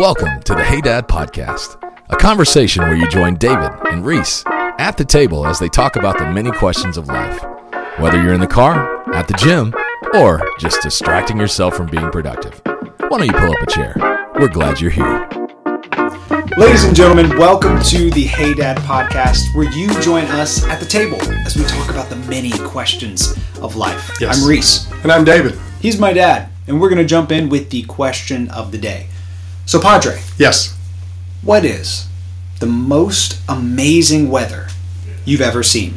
Welcome to the Hey Dad Podcast, a conversation where you join David and Reese at the table as they talk about the many questions of life. Whether you're in the car, at the gym, or just distracting yourself from being productive. Why don't you pull up a chair? We're glad you're here. Ladies and gentlemen, welcome to the Hey Dad podcast, where you join us at the table as we talk about the many questions of life. Yes. I'm Reese. And I'm David. He's my dad, and we're going to jump in with the question of the day. So, Padre, Yes. what is the most amazing weather you've ever seen?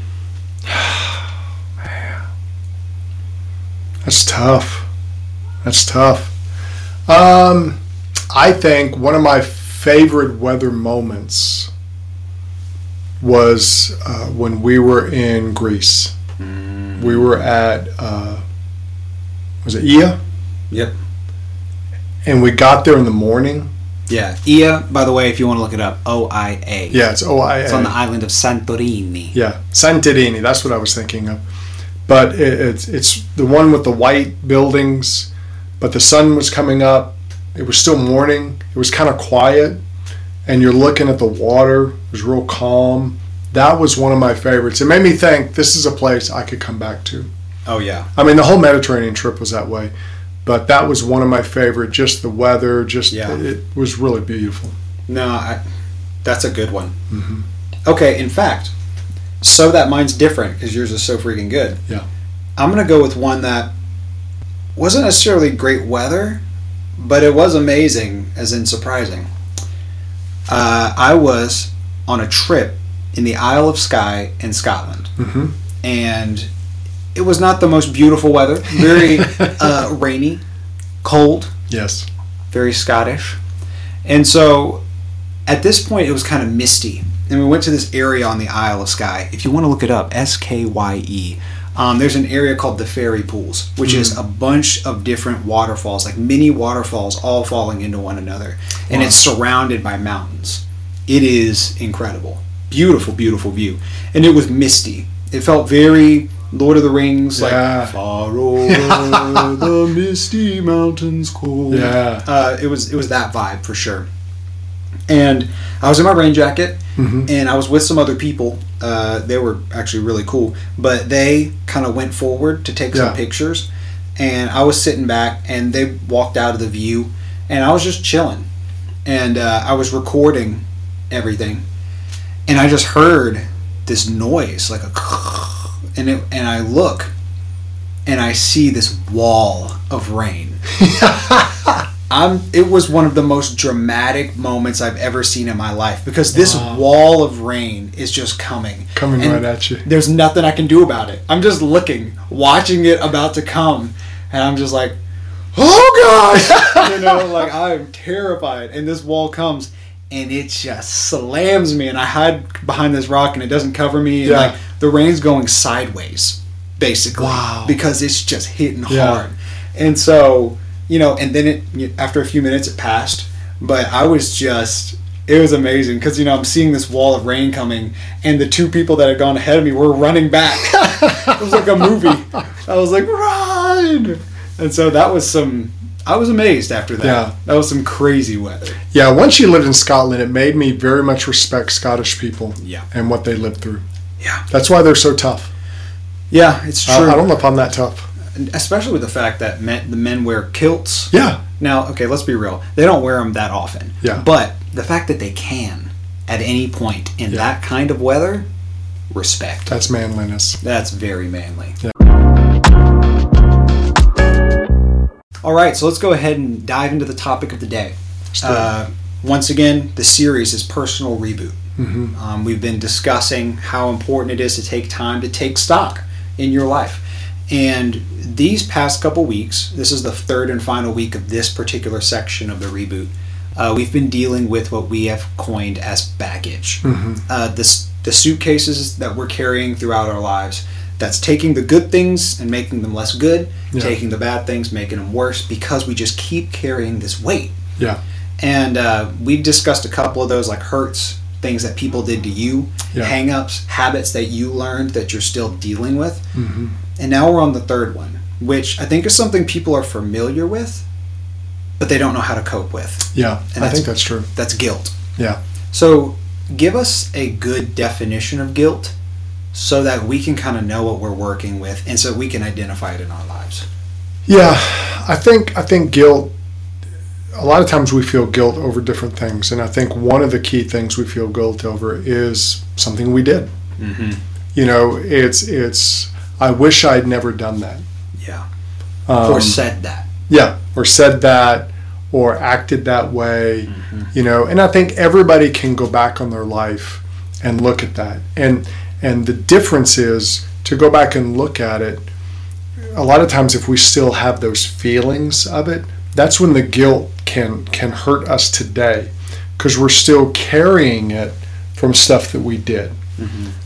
That's tough. That's tough. Um, I think one of my favorite weather moments was uh, when we were in Greece. We were at, uh, was it Oia? Yep. And we got there in the morning. Yeah. Oia, by the way, if you want to look it up, O I A. Yeah, it's OIA. It's on the island of Santorini. Yeah, Santorini. That's what I was thinking of. But it, it's it's the one with the white buildings, but the sun was coming up. It was still morning. It was kind of quiet, and you're looking at the water. It was real calm. That was one of my favorites. It made me think this is a place I could come back to. Oh, yeah. I mean, the whole Mediterranean trip was that way, but that was one of my favorite. Just the weather, just Yeah. it was really beautiful. No, I, that's a good one. Okay, in fact, so that mine's different because yours is so freaking good. Yeah. I'm gonna go with one that wasn't necessarily great weather, but it was amazing, as in surprising. Uh, I was on a trip in the Isle of Skye in Scotland, hmm and it was not the most beautiful weather. Very uh, rainy, cold, Yes. very Scottish. And so at this point, it was kind of misty. And we went to this area on the Isle of Skye. If you want to look it up, S K Y E. Um, there's an area called the Fairy Pools, which is a bunch of different waterfalls, like mini waterfalls, all falling into one another. And Wow. it's surrounded by mountains. It is incredible. Beautiful, beautiful view. And it was misty. It felt very Lord of the Rings, Yeah. like far over the misty mountains cold. Yeah. Uh, it was it was that vibe for sure. And I was in my rain jacket, Mhm. and I was with some other people. Uh, they were actually really cool, but they kind of went forward to take Yeah. some pictures, and I was sitting back, and they walked out of the view, and I was just chilling, and uh, I was recording everything, and I just heard this noise like a, and it, and I look, and I see this wall of rain. I'm it was one of the most dramatic moments I've ever seen in my life because this Wow. wall of rain is just coming. Coming right at you. There's nothing I can do about it. I'm just looking, watching it about to come, and I'm just like, "Oh god!" you know, like I'm terrified. And this wall comes, and it just slams me, and I hide behind this rock, and it doesn't cover me. And Yeah. like the rain's going sideways, basically, Wow. because it's just hitting Yeah. hard. And so, you know, and then it after a few minutes it passed, but I was just it was amazing because you know I'm seeing this wall of rain coming, and the two people that had gone ahead of me were running back. it was like a movie. I was like, run! And so that was some. I was amazed after that. Yeah. That was some crazy weather. Yeah, once you lived in Scotland, it made me very much respect Scottish people Yeah. and what they lived through. Yeah. That's why they're so tough. Yeah, it's I, true. I don't know if I'm that tough. Especially with the fact that men, the men wear kilts. Yeah, Now, okay, let's be real. They don't wear them that often. Yeah. But the fact that they can at any point in Yeah. that kind of weather, respect. that's manliness. That's very manly. Yeah. All right, so let's go ahead and dive into the topic of the day. Let's do it. Uh, once again, the series is personal reboot. Mhm. Um, we've been discussing how important it is to take time to take stock in your life. And these past couple weeks, this is the third and final week of this particular section of the reboot. Uh, we've been dealing with what we have coined as baggage. Mhm. Uh, this, the suitcases that we're carrying throughout our lives. That's taking the good things and making them less good, Yeah. taking the bad things, making them worse, because we just keep carrying this weight. Yeah. And uh, we've discussed a couple of those, like hurts, things that people did to you, Yeah. hang-ups, habits that you learned that you're still dealing with. hmm And now we're on the third one, which I think is something people are familiar with, but they don't know how to cope with. Yeah, And I think that's true. That's guilt. Yeah. So, give us a good definition of guilt so that we can kind of know what we're working with and so we can identify it in our lives. Yeah, I think I think guilt. A lot of times we feel guilt over different things, and I think one of the key things we feel guilt over is something we did. Mm-hmm. You know, it's it's. I wish I'd never done that. Yeah. Um, or said that. yeah, or said that, or acted that way. You know, and I think everybody can go back on their life and look at that, and and the difference is to go back and look at it. A lot of times, if we still have those feelings of it, that's when the guilt can can hurt us today, because we're still carrying it from stuff that we did.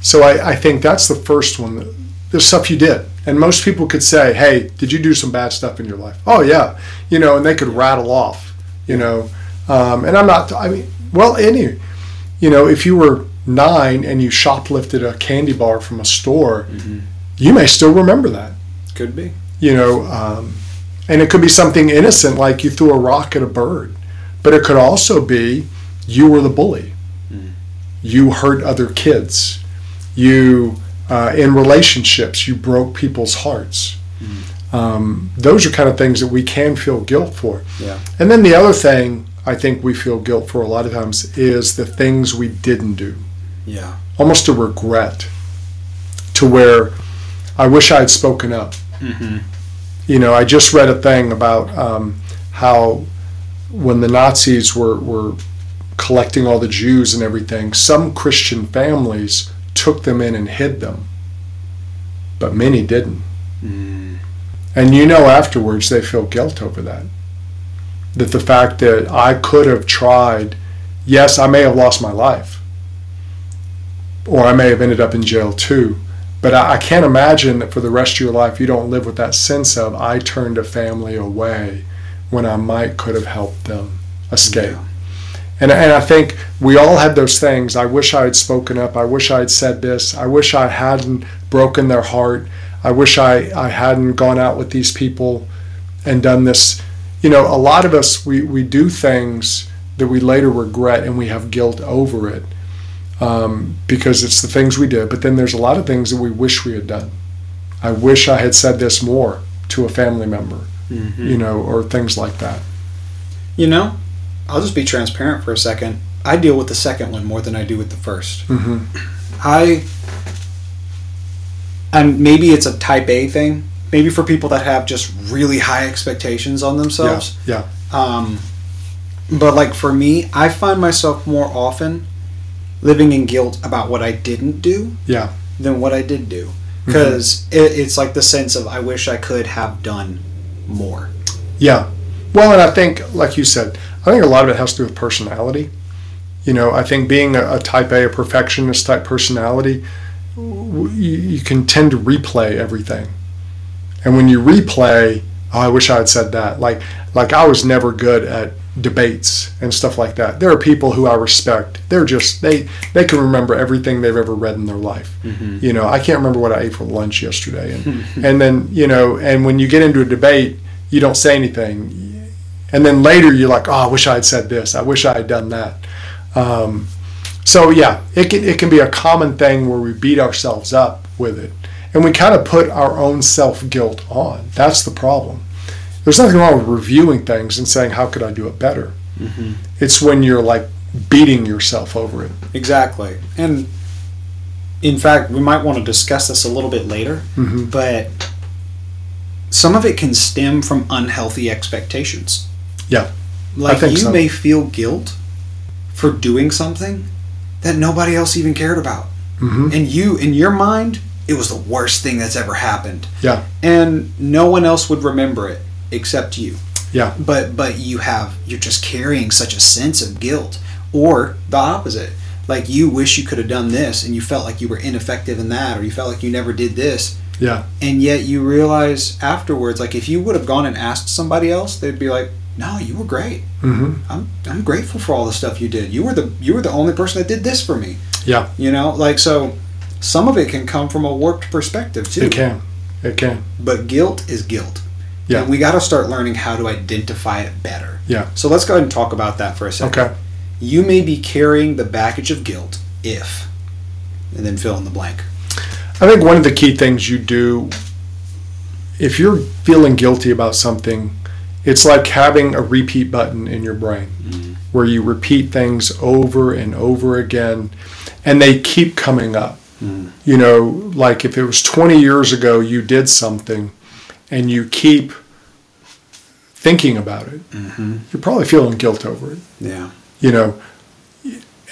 So I, I think that's the first one. The stuff you did, and most people could say, "Hey, did you do some bad stuff in your life?" Oh yeah, you know, and they could rattle off, you know. Um, and I'm not. I mean, well, any, you know, if you were nine and you shoplifted a candy bar from a store, you may still remember that, Could be. you know. Um, and it could be something innocent like you threw a rock at a bird, but it could also be you were the bully. You hurt other kids. You uh, in relationships you broke people's hearts. Um, those are kind of things that we can feel guilt for. Yeah. And then the other thing I think we feel guilt for a lot of times is the things we didn't do Yeah. almost a regret to where I wish I had spoken up. Mm-hmm. You know, I just read a thing about um, how when the Nazis were, were collecting all the Jews and everything, some Christian families took them in and hid them, but many didn't. Mm. And you know, afterwards, they feel guilt over that. That the fact that I could have tried, yes, I may have lost my life, or I may have ended up in jail too. But I, I can't imagine that for the rest of your life, you don't live with that sense of, I turned a family away when I might could have helped them escape. Yeah. And, and I think we all had those things. I wish I had spoken up. I wish I had said this. I wish I hadn't broken their heart. I wish I, I hadn't gone out with these people and done this. You know, a lot of us, we, we do things that we later regret and we have guilt over it um, because it's the things we did. But then there's a lot of things that we wish we had done. I wish I had said this more to a family member, Mhm. you know, or things like that. You know, I'll just be transparent for a second. I deal with the second one more than I do with the first. hmm I and maybe it's a type A thing. Maybe for people that have just really high expectations on Yeah, themselves. yeah, Um, but like for me, I find myself more often living in guilt about what I didn't do yeah. than what I did do. Mm-hmm. Because it, it's like the sense of I wish I could have done more. Yeah. Well, and I think, like you said, I think a lot of it has to do with personality. You know, I think being a, a type A, a perfectionist type personality, you, you can tend to replay everything. And when you replay, oh, I wish I had said that. Like, like I was never good at debates and stuff like that. There are people who I respect. They're just they they can remember everything they've ever read in their life. You know, I can't remember what I ate for lunch yesterday, and and then you know, and when you get into a debate, you don't say anything, and then later you're like, oh, I wish I had said this. I wish I had done that. Um, so yeah, it can it can be a common thing where we beat ourselves up with it, and we kind of put our own self guilt on. That's the problem. There's nothing wrong with reviewing things and saying, how could I do it better? It's when you're like beating yourself over it. Exactly. And in fact, we might want to discuss this a little bit later, Mhm. but some of it can stem from unhealthy expectations. Yeah, Like you so. may feel guilt for doing something that nobody else even cared about. hmm And you in your mind, it was the worst thing that's ever happened. Yeah. And no one else would remember it except you. Yeah. But but you have you're just carrying such a sense of guilt or the opposite. Like you wish you could have done this and you felt like you were ineffective in that or you felt like you never did this Yeah. and yet you realize afterwards like if you would have gone and asked somebody else they'd be like no you were great hmm i'm i'm grateful for all the stuff you did you were the you were the only person that did this for me Yeah. you know like so some of it can come from a warped perspective too It can. It can. but guilt is guilt Yeah. And we got to start learning how to identify it better. Yeah. So let's go ahead and talk about that for a second. Okay. You may be carrying the baggage of guilt if, and then fill in the blank. I think one of the key things you do, if you're feeling guilty about something, it's like having a repeat button in your brain mm-hmm. where you repeat things over and over again and they keep coming up. Mm-hmm. You know, like if it was 20 years ago you did something and you keep thinking about it, you're probably feeling guilt over it Yeah. you know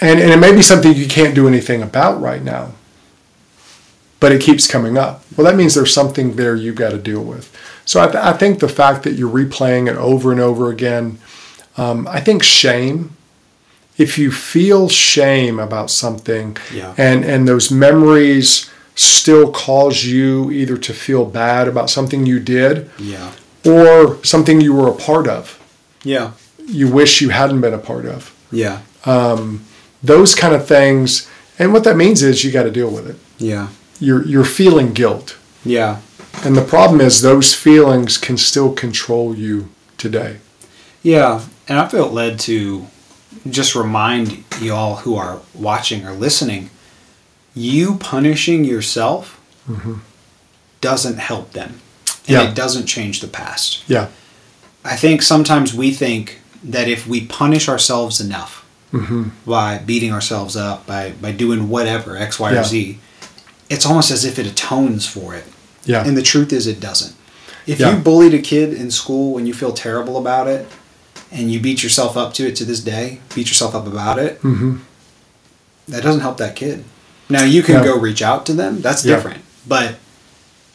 and, and it may be something you can't do anything about right now but it keeps coming up well that means there's something there you've got to deal with so i, th- I think the fact that you're replaying it over and over again um, i think shame if you feel shame about something Yeah. and and those memories still cause you either to feel bad about something you did Yeah. or something you were a part of Yeah. you wish you hadn't been a part of Yeah. Um, those kind of things. And what that means is you got to deal with it. Yeah. You're you're feeling guilt, Yeah. and the problem is those feelings can still control you today. Yeah. And I felt led to just remind you all who are watching or listening you punishing yourself doesn't help them. And Yeah. it doesn't change the past. Yeah, I think sometimes we think that if we punish ourselves enough by beating ourselves up, by, by doing whatever, X, Y, Yeah. or Z, it's almost as if it atones for it. yeah, And the truth is, it doesn't. If Yeah. you bullied a kid in school and you feel terrible about it, and you beat yourself up to it to this day, beat yourself up about it, hmm that doesn't help that kid. Now you can Yeah. go reach out to them. That's Yeah. different. But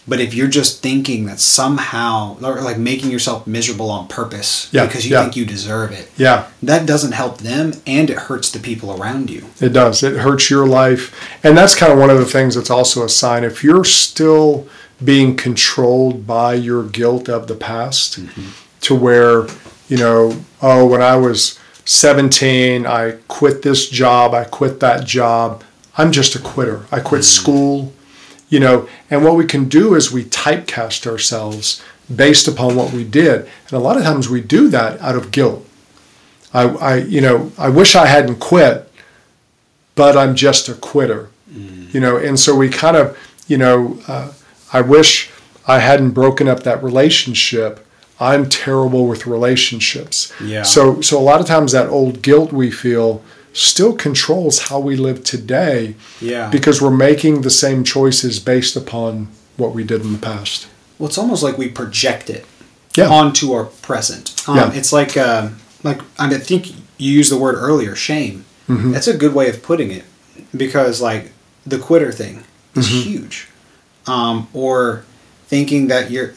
but if you're just thinking that somehow, or like making yourself miserable on purpose Yeah, because you think you deserve it, yeah. that doesn't help them, and it hurts the people around you. It does. It hurts your life, and that's kind of one of the things that's also a sign. If you're still being controlled by your guilt of the past, mm-hmm. to where you know, oh, when I was 17, I quit this job, I quit that job. I'm just a quitter. I quit school, you know. And what we can do is we typecast ourselves based upon what we did, and a lot of times we do that out of guilt. I, I you know, I wish I hadn't quit, but I'm just a quitter, you know. And so we kind of, you know, uh, I wish I hadn't broken up that relationship. I'm terrible with relationships. Yeah. So so a lot of times that old guilt we feel still controls how we live today Yeah. because we're making the same choices based upon what we did in the past. Well, it's almost like we project it Yeah. onto our present. Um, Yeah. It's like, um like I mean, I think you used the word earlier, shame. Mm-hmm. That's a good way of putting it because, like, the quitter thing is Mm-hmm. huge. Um, or thinking that you're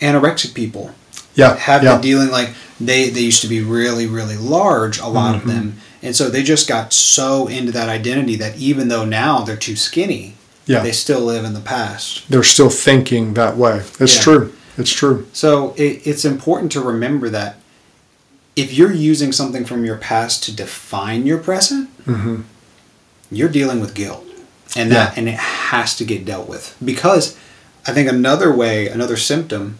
anorexic people Yeah. have yeah. been dealing like they they used to be really really large a lot Mm-hmm. of them and so they just got so into that identity that even though now they're too skinny Yeah. they still live in the past They're still thinking that way. It's Yeah. true. It's true. so it, it's important to remember that if you're using something from your past to define your present Mhm. you're dealing with guilt and that Yeah. and it has to get dealt with because i think another way another symptom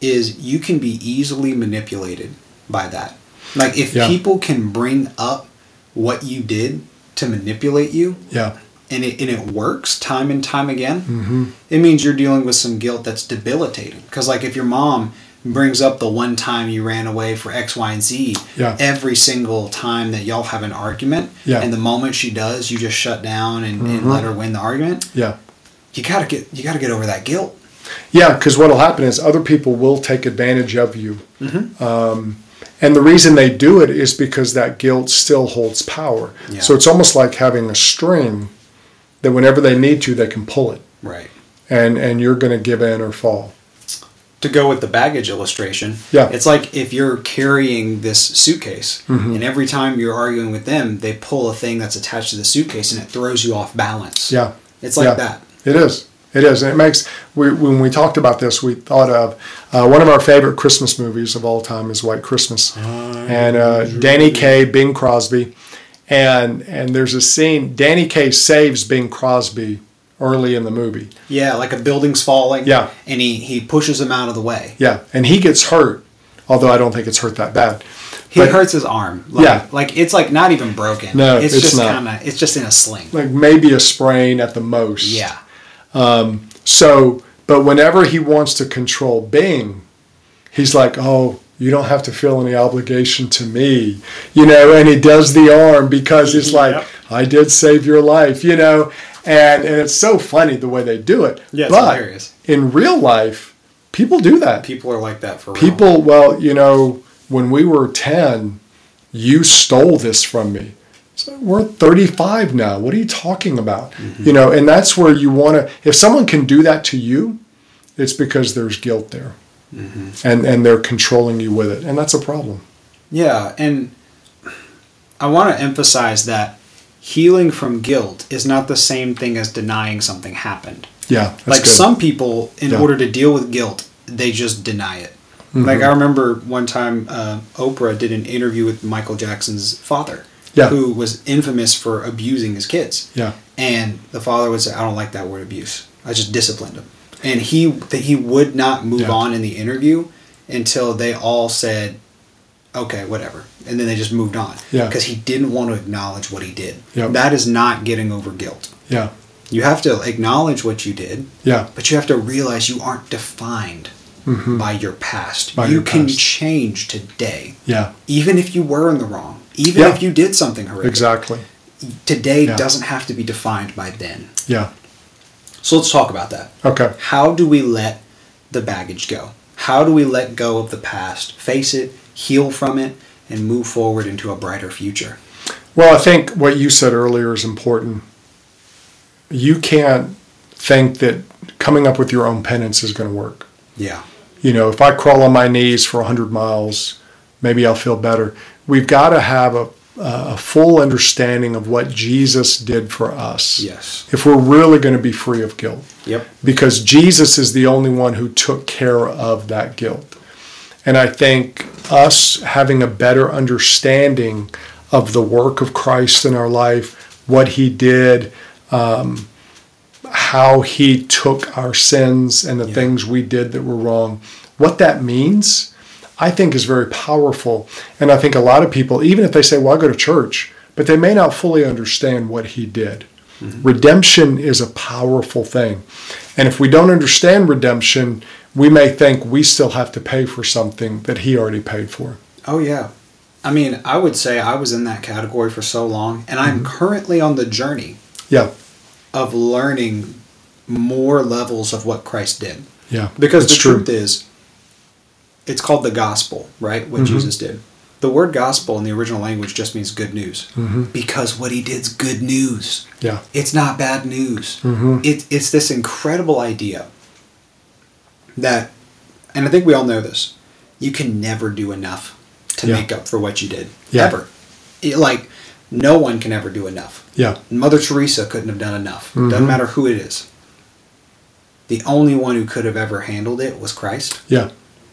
is you can be easily manipulated by that like if Yeah. people can bring up what you did to manipulate you Yeah. and it, and it works time and time again hmm it means you're dealing with some guilt that's debilitating. Because, like, if your mom brings up the one time you ran away for X, Y, and Z, Yeah. every single time that y'all have an argument, Yeah. and the moment she does, you just shut down and, and Mhm. let her win the argument. Yeah. You gotta get you gotta get over that guilt. Yeah, because what will happen is other people will take advantage of you. Mm-hmm. Um, and the reason they do it is because that guilt still holds power. Yeah. So it's almost like having a string that whenever they need to, they can pull it. Right. And, and you're going to give in or fall. To go with the baggage illustration, Yeah. it's like if you're carrying this suitcase, Mhm. and every time you're arguing with them, they pull a thing that's attached to the suitcase, and it throws you off balance. Yeah. It's like Yeah. that. It is. It is. And it makes, we, when we talked about this, we thought of uh, one of our favorite Christmas movies of all time is White Christmas. and uh, Danny Kaye, Bing Crosby. And, and there's a scene, Danny Kaye saves Bing Crosby early in the movie. Yeah, like a building's falling. Yeah. And he, he pushes him out of the way. Yeah, and he gets hurt, although I don't think it's hurt that bad. He But- hurts his arm. Like, Yeah. Like it's like not even broken. No, it's, it's just kind of it's just in a sling. Like maybe a sprain at the most. Yeah. Um, so, but whenever he wants to control Bing, he's like, "Oh, you don't have to feel any obligation to me," you know. And he does the arm because he's like, Yep. "I did save your life," you know. And and it's so funny the way they do it. Yeah, but hilarious. in real life, people do that. People are like that for real. People, well, you know, when we were 10, you stole this from me. So we're 35 now. What are you talking about? Mm-hmm. You know, and that's where you want to, if someone can do that to you, it's because there's guilt there. Mm-hmm. And, and they're controlling you with it. And that's a problem. Yeah, and I want to emphasize that healing from guilt is not the same thing as denying something happened. Yeah. That's like good. some people, in Yeah. order to deal with guilt, they just deny it. Mm-hmm. Like I remember one time, uh, Oprah did an interview with Michael Jackson's father, Yeah. who was infamous for abusing his kids. Yeah. And the father would say, "I don't like that word abuse. I just disciplined him." And he that he would not move Yeah. on in the interview until they all said, "Okay, whatever," and then they just moved on. Yeah. Because he didn't want to acknowledge what he did. Yep. That is not getting over guilt. Yeah. You have to acknowledge what you did, Yeah. but you have to realize you aren't defined by your past. Mm-hmm. By you your can past. change today, Yeah. even if you were in the wrong, even Yeah. if you did something horrific. Exactly. Today Yeah. doesn't have to be defined by then. Yeah. So let's talk about that. Okay. How do we let the baggage go? How do we let go of the past, face it, heal from it, and move forward into a brighter future? Well, I think what you said earlier is important. You can't think that coming up with your own penance is going to work. Yeah. You know, if I crawl on my knees for 100 miles, maybe I'll feel better. We've got to have a, a full understanding of what Jesus did for us. Yes. If we're really going to be free of guilt. Yep. Because Jesus is the only one who took care of that guilt. And I think us having a better understanding of the work of Christ in our life, what he did, um, how he took our sins and the Yeah. things we did that were wrong, what that means, I think is very powerful. And I think a lot of people, even if they say, well, I go to church, but they may not fully understand what he did. Redemption is a powerful thing. And if we don't understand redemption, we may think we still have to pay for something that he already paid for. Oh, yeah. I mean, I would say I was in that category for so long, and I'm Mm-hmm. currently on the journey Yeah, of learning more levels of what Christ did. yeah. Because the truth is, it's called the gospel, right? What Mm-hmm. Jesus did. The word gospel in the original language just means good news. Mm-hmm. Because what he did's good news. Yeah, It's not bad news. Mhm. It, it's this incredible idea that, and I think we all know this, you can never do enough to Yeah. make up for what you did. Yeah. Ever. It, like, no one can ever do enough. yeah, Mother Teresa couldn't have done enough. Mhm. Doesn't matter who it is. The only one who could have ever handled it was Christ yeah,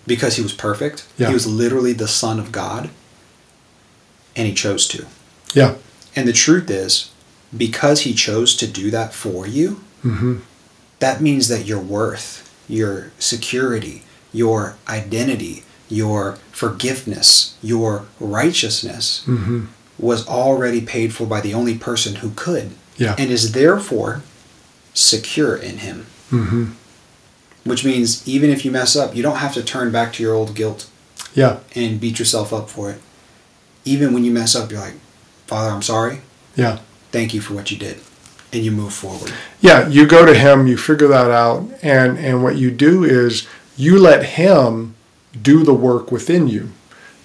because he was perfect. Yeah. He was literally the Son of God, and he chose to. yeah. And the truth is, because he chose to do that for you, hmm that means that your worth, your security, your identity, your forgiveness, your righteousness hmm was already paid for by the only person who could Yeah. and is therefore secure in him. hmm Which means even if you mess up, you don't have to turn back to your old guilt Yeah, and beat yourself up for it. Even when you mess up, you're like, Father, I'm sorry. yeah. Thank you for what you did. And you move forward. Yeah, you go to him, you figure that out, and and what you do is you let him do the work within you.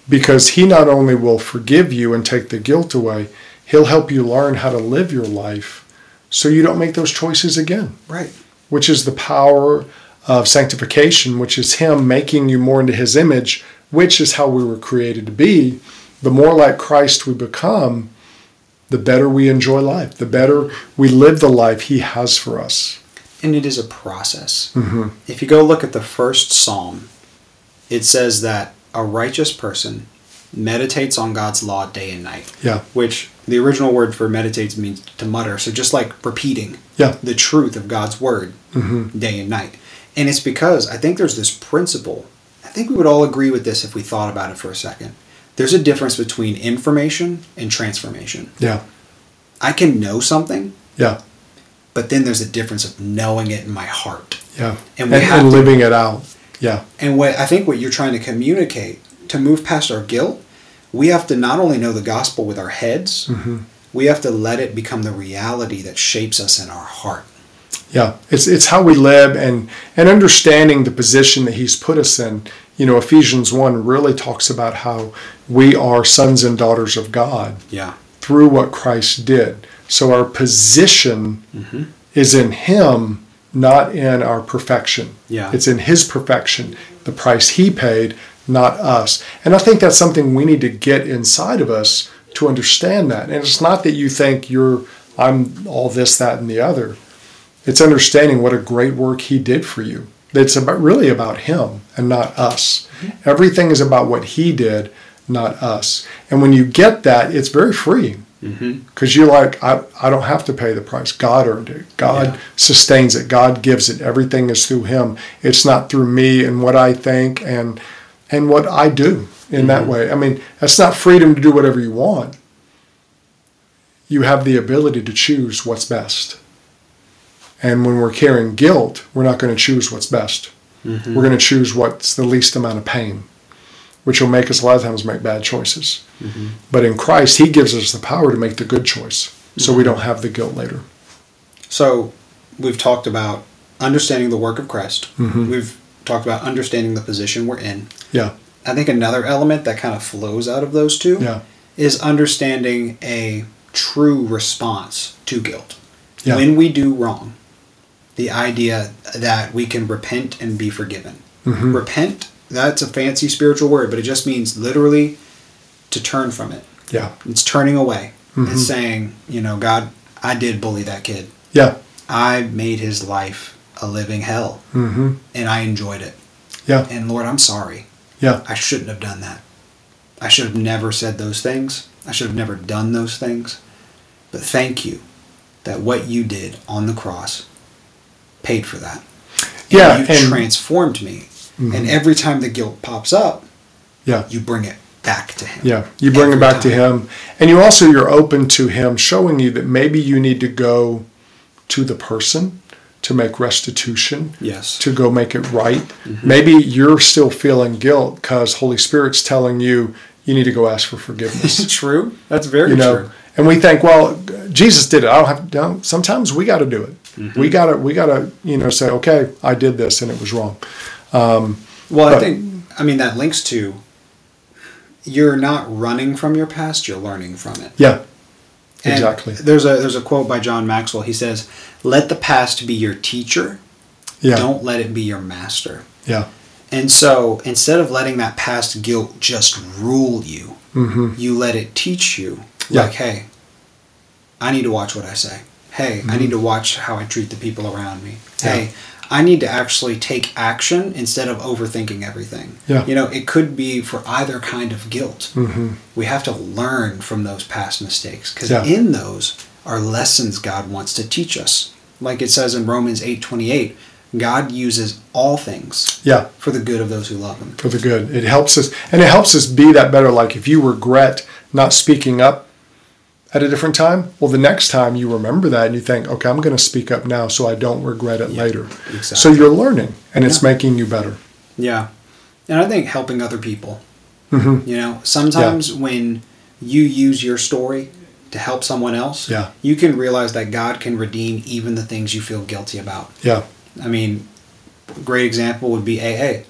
Because he not only will forgive you and take the guilt away, he'll help you learn how to live your life so you don't make those choices again, Right. which is the power of sanctification, which is him making you more into his image, which is how we were created to be. The more like Christ we become, the better we enjoy life, the better we live the life he has for us. And it is a process. hmm If you go look at the first psalm, it says that a righteous person meditates on God's law day and night. Yeah. Which the original word for meditates means to mutter. So just like repeating Yeah. the truth of God's word Mm-hmm. day and night. And it's because I think there's this principle. I think we would all agree with this if we thought about it for a second. There's a difference between information and transformation. Yeah. I can know something, Yeah. but then there's a difference of knowing it in my heart. Yeah. And And, we have and to- living it out. Yeah. And what I think what you're trying to communicate to move past our guilt, we have to not only know the gospel with our heads, Mm-hmm. we have to let it become the reality that shapes us in our heart. Yeah, it's it's how we live and and understanding the position that He's put us in. You know, Ephesians one really talks about how we are sons and daughters of God Yeah. through what Christ did. So our position mm-hmm. is in Him, not in our perfection. Yeah. it's in His perfection, the price He paid, not us. And I think that's something we need to get inside of us to understand that. And it's not that you think you're I'm all this, that, and the other. It's understanding what a great work he did for you. It's about really about him and not us. Mm-hmm. Everything is about what he did, not us. And when you get that, it's very freeing mm-hmm. because you're like, I, I don't have to pay the price. God earned it. God Yeah. sustains it. God gives it. Everything is through him. It's not through me and what I think and and what I do in that mm-hmm. way. I mean, that's not freedom to do whatever you want. You have the ability to choose what's best. And when we're carrying guilt, we're not going to choose what's best. Mm-hmm. We're going to choose what's the least amount of pain, which will make us a lot of times make bad choices. Mm-hmm. But in Christ, He gives us the power to make the good choice so we mm-hmm. don't have the guilt later. So we've talked about understanding the work of Christ. Mm-hmm. We've talked about understanding the position we're in. Yeah, I think another element that kind of flows out of those two yeah, is understanding a true response to guilt. Yeah. When we do wrong, the idea that we can repent and be forgiven. Mhm. Repent, that's a fancy spiritual word, but it just means literally to turn from it. yeah, It's turning away. Mhm. It's saying, you know, God, I did bully that kid. yeah, I made his life a living hell hmm and I enjoyed it. yeah, And Lord, I'm sorry. yeah, I shouldn't have done that. I should have never said those things. I should have never done those things. But thank you that what you did on the cross paid for that. And Yeah, you and- Mm-hmm. transformed me. And every time the guilt pops up, yeah. you bring it back to him. Yeah, you bring it back to him, and you also you're open to him showing you that maybe you need to go to the person to make restitution, Yes. to go make it right. Mm-hmm. Maybe you're still feeling guilt because Holy Spirit's telling you you need to go ask for forgiveness. true. That's very you know, true. and we think, well, Jesus did it. I don't have. No, sometimes we got to do it. Mm-hmm. We got to. We got to. You know, say, okay, I did this and it was wrong. Um, Well, I think, I mean, that links to you're not running from your past, you're learning from it. Yeah, And exactly. There's a there's a quote by John Maxwell. He says, "Let the past be your teacher. Yeah, Don't let it be your master." yeah, And so, instead of letting that past guilt just rule you, hmm you let it teach you. Yeah. Like, hey, I need to watch what I say. Hey, I need to watch how I treat the people around me. Yeah. Hey, I need to actually take action instead of overthinking everything. Yeah. You know, it could be for either kind of guilt. hmm We have to learn from those past mistakes because Yeah. in those are lessons God wants to teach us. Like it says in Romans 8:28, God uses all things yeah. for the good of those who love him. for the good. It helps us, and it helps us be that better. Like if you regret not speaking up at a different time, well, the next time you remember that and you think, okay, I'm going to speak up now so I don't regret it Yeah, later. exactly. So you're learning, and it's making you better. Yeah. And I think helping other people. hmm You know, sometimes when you use your story to help someone else, Yeah. you can realize that God can redeem even the things you feel guilty about. Yeah, I mean, a great example would be AA.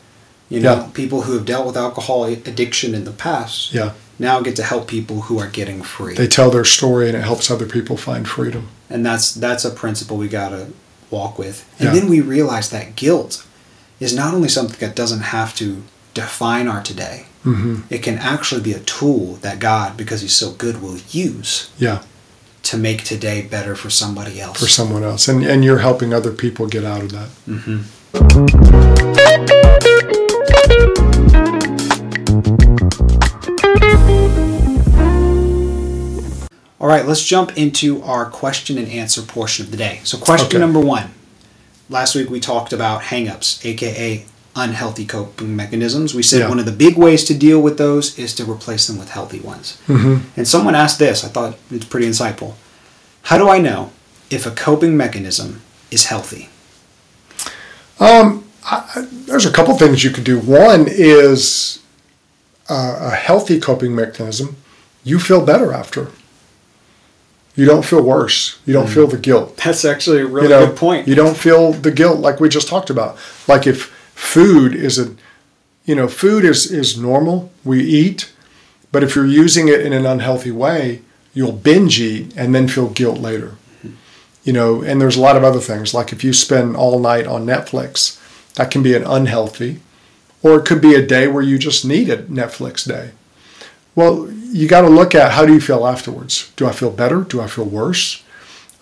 You know, Yeah. people who have dealt with alcohol addiction in the past yeah. Now get to help people who are getting free. They tell their story, and it helps other people find freedom. and that's that's a principle we got to walk with. And Yeah. then we realize that guilt is not only something that doesn't have to define our today. hmm It can actually be a tool that God, because He's so good, will use Yeah, to make today better for somebody else. for someone else, and and you're helping other people get out of that. hmm All right, let's jump into our question and answer portion of the day. So, question Okay. number one. Last week we talked about hangups, aka unhealthy coping mechanisms. We said Yeah. one of the big ways to deal with those is to replace them with healthy ones. Mm-hmm. And someone asked this, I thought it's pretty insightful. How do I know if a coping mechanism is healthy? Um, There's a couple things you could do. One is uh, a healthy coping mechanism. You feel better after. You don't feel worse. You don't mm. feel the guilt. That's actually a really you know, good point. You don't feel the guilt like we just talked about. Like if food is a, you know, food is is normal. We eat, but if you're using it in an unhealthy way, you'll binge eat and then feel guilt later. You know, and there's a lot of other things. Like if you spend all night on Netflix, that can be an unhealthy, or it could be a day where you just need a Netflix day. Well, you got to look at how do you feel afterwards. Do I feel better? Do I feel worse?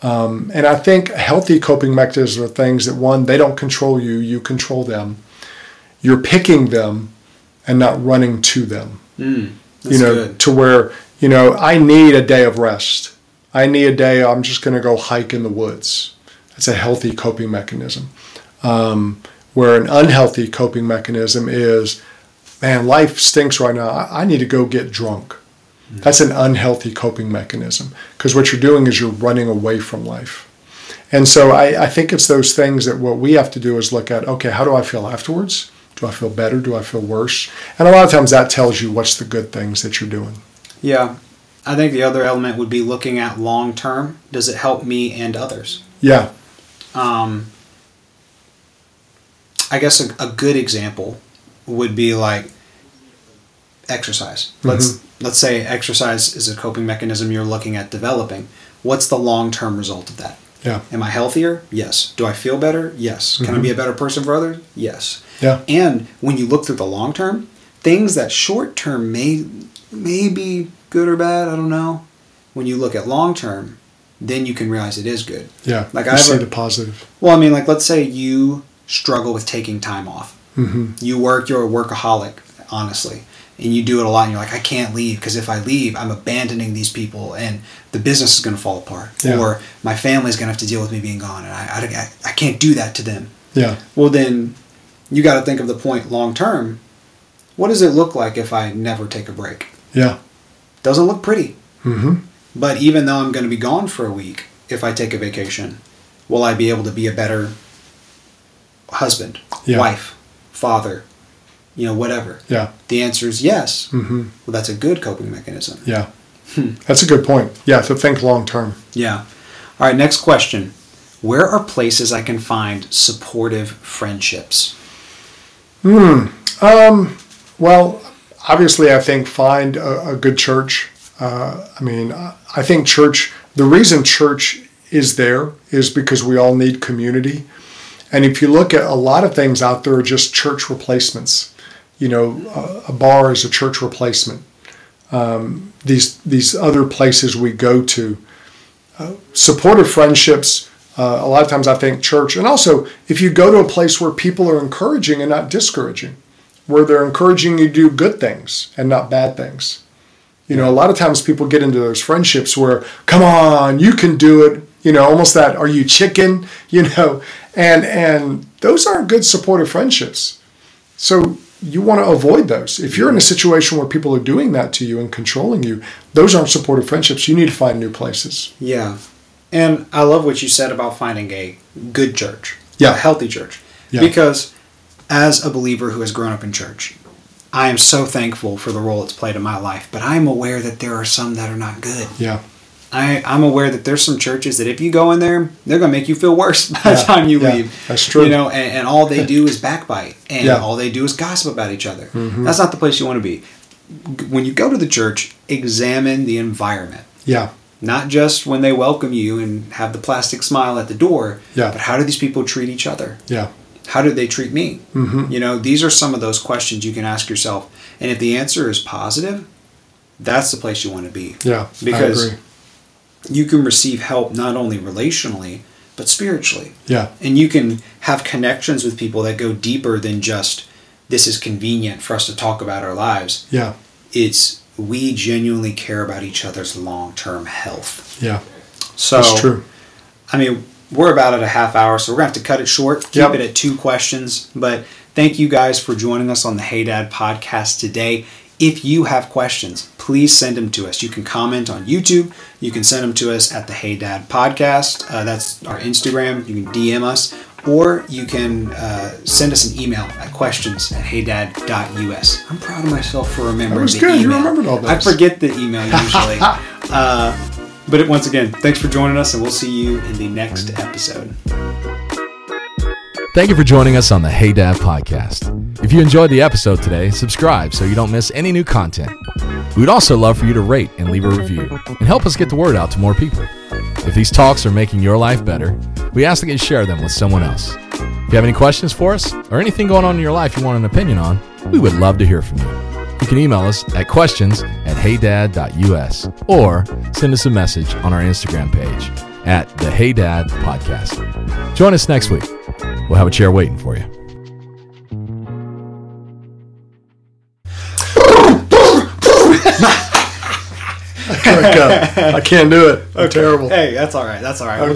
Um, and I think healthy coping mechanisms are things that one, they don't control you, you control them. You're picking them and not running to them. That's you know, good. to where, you know, I need a day of rest. I need a day, I'm just going to go hike in the woods. That's a healthy coping mechanism. Um, where an unhealthy coping mechanism is, man, life stinks right now. I, I need to go get drunk. That's an unhealthy coping mechanism because what you're doing is you're running away from life. And so I, I think it's those things that what we have to do is look at okay, how do I feel afterwards? Do I feel better? Do I feel worse? And a lot of times that tells you what's the good things that you're doing. Yeah. I think the other element would be looking at long term. Does it help me and others? Yeah. Um, I guess a, a good example would be like exercise. Let's let's say exercise is a coping mechanism you're looking at developing. What's the long term result of that? Yeah. Am I healthier? Yes. Do I feel better? Yes. Can I be a better person for others? Yes. Yeah. And when you look through the long term, things that short term may may be good or bad, I don't know. When you look at long term, then you can realize it is good. Yeah. Like I see a- the positive. Well, I mean, like let's say you struggle with taking time off. hmm You work, you're a workaholic, honestly, and you do it a lot. And you're like, I can't leave because if I leave, I'm abandoning these people, and the business is going to fall apart, Yeah. or my family's going to have to deal with me being gone, and I, I, I can't do that to them. Yeah. Well, then you got to think of the point long term. What does it look like if I never take a break? Yeah. Doesn't look pretty. mm-hmm. But even though I'm going to be gone for a week, if I take a vacation, will I be able to be a better husband, Yeah. wife, father, you know, whatever? Yeah. The answer is yes. hmm Well, that's a good coping mechanism. Yeah. That's a good point. Yeah. To think long term. Yeah. All right, next question. Where are places I can find supportive friendships? Hmm. Um, well, obviously, I think find a, a good church. Uh, I mean, I I think church, the reason church is there is because we all need community. And if you look at a lot of things out there are just church replacements. You know, a, a bar is a church replacement. Um, these these other places we go to, uh, supportive friendships. Uh, a lot of times, I think church, and also if you go to a place where people are encouraging and not discouraging, where they're encouraging you to do good things and not bad things. You know, a lot of times people get into those friendships where, come on, you can do it. You know, almost that, are you chicken? You know, and and those aren't good supportive friendships. So you want to avoid those. If you're in a situation where people are doing that to you and controlling you, those aren't supportive friendships. You need to find new places. Yeah. And I love what you said about finding a good church, Yeah. a healthy church. Yeah. Because as a believer who has grown up in church, I am so thankful for the role it's played in my life, but I'm aware that there are some that are not good. Yeah. I, I'm aware that there's some churches that if you go in there, they're going to make you feel worse by the time you yeah, leave. that's true. You know, and, and all they do is backbite, and Yeah. Mm-hmm. all they do is gossip about each other. That's not the place you want to be. When you go to the church, examine the environment. Yeah. Not just when they welcome you and have the plastic smile at the door, Yeah. but how do these people treat each other? Yeah. How do they treat me? Mhm. You know, these are some of those questions you can ask yourself. And if the answer is positive, that's the place you want to be. Yeah. Because I agree. You can receive help not only relationally, but spiritually. Yeah. And you can have connections with people that go deeper than just this is convenient for us to talk about our lives. Yeah. It's we genuinely care about each other's long-term health. Yeah, So that's true. I mean, we're about at a half hour, so we're gonna have to cut it short. Keep Yep. it at two questions. But thank you guys for joining us on the Hey Dad podcast today. If you have questions, please send them to us. You can comment on YouTube. You can send them to us at the Hey Dad podcast. Uh, that's our Instagram. You can DM us, or you can uh, send us an email at questions at heydad.us. I'm proud of myself for remembering was the good. You email. remembered all I forget the email usually. uh, but once again, thanks for joining us, and we'll see you in the next episode. Thank you for joining us on the Hey Dad podcast. If you enjoyed the episode today, subscribe so you don't miss any new content. We would also love for you to rate and leave a review and help us get the word out to more people. If these talks are making your life better, we ask that you share them with someone else. If you have any questions for us or anything going on in your life you want an opinion on, we would love to hear from you. You can email us at questions at heydad.us or send us a message on our Instagram page at the Hey Dad Podcast. Join us next week. We'll have a chair waiting for you. I can't do it. I'm terrible. Hey, that's all right. That's all right. I'm We'll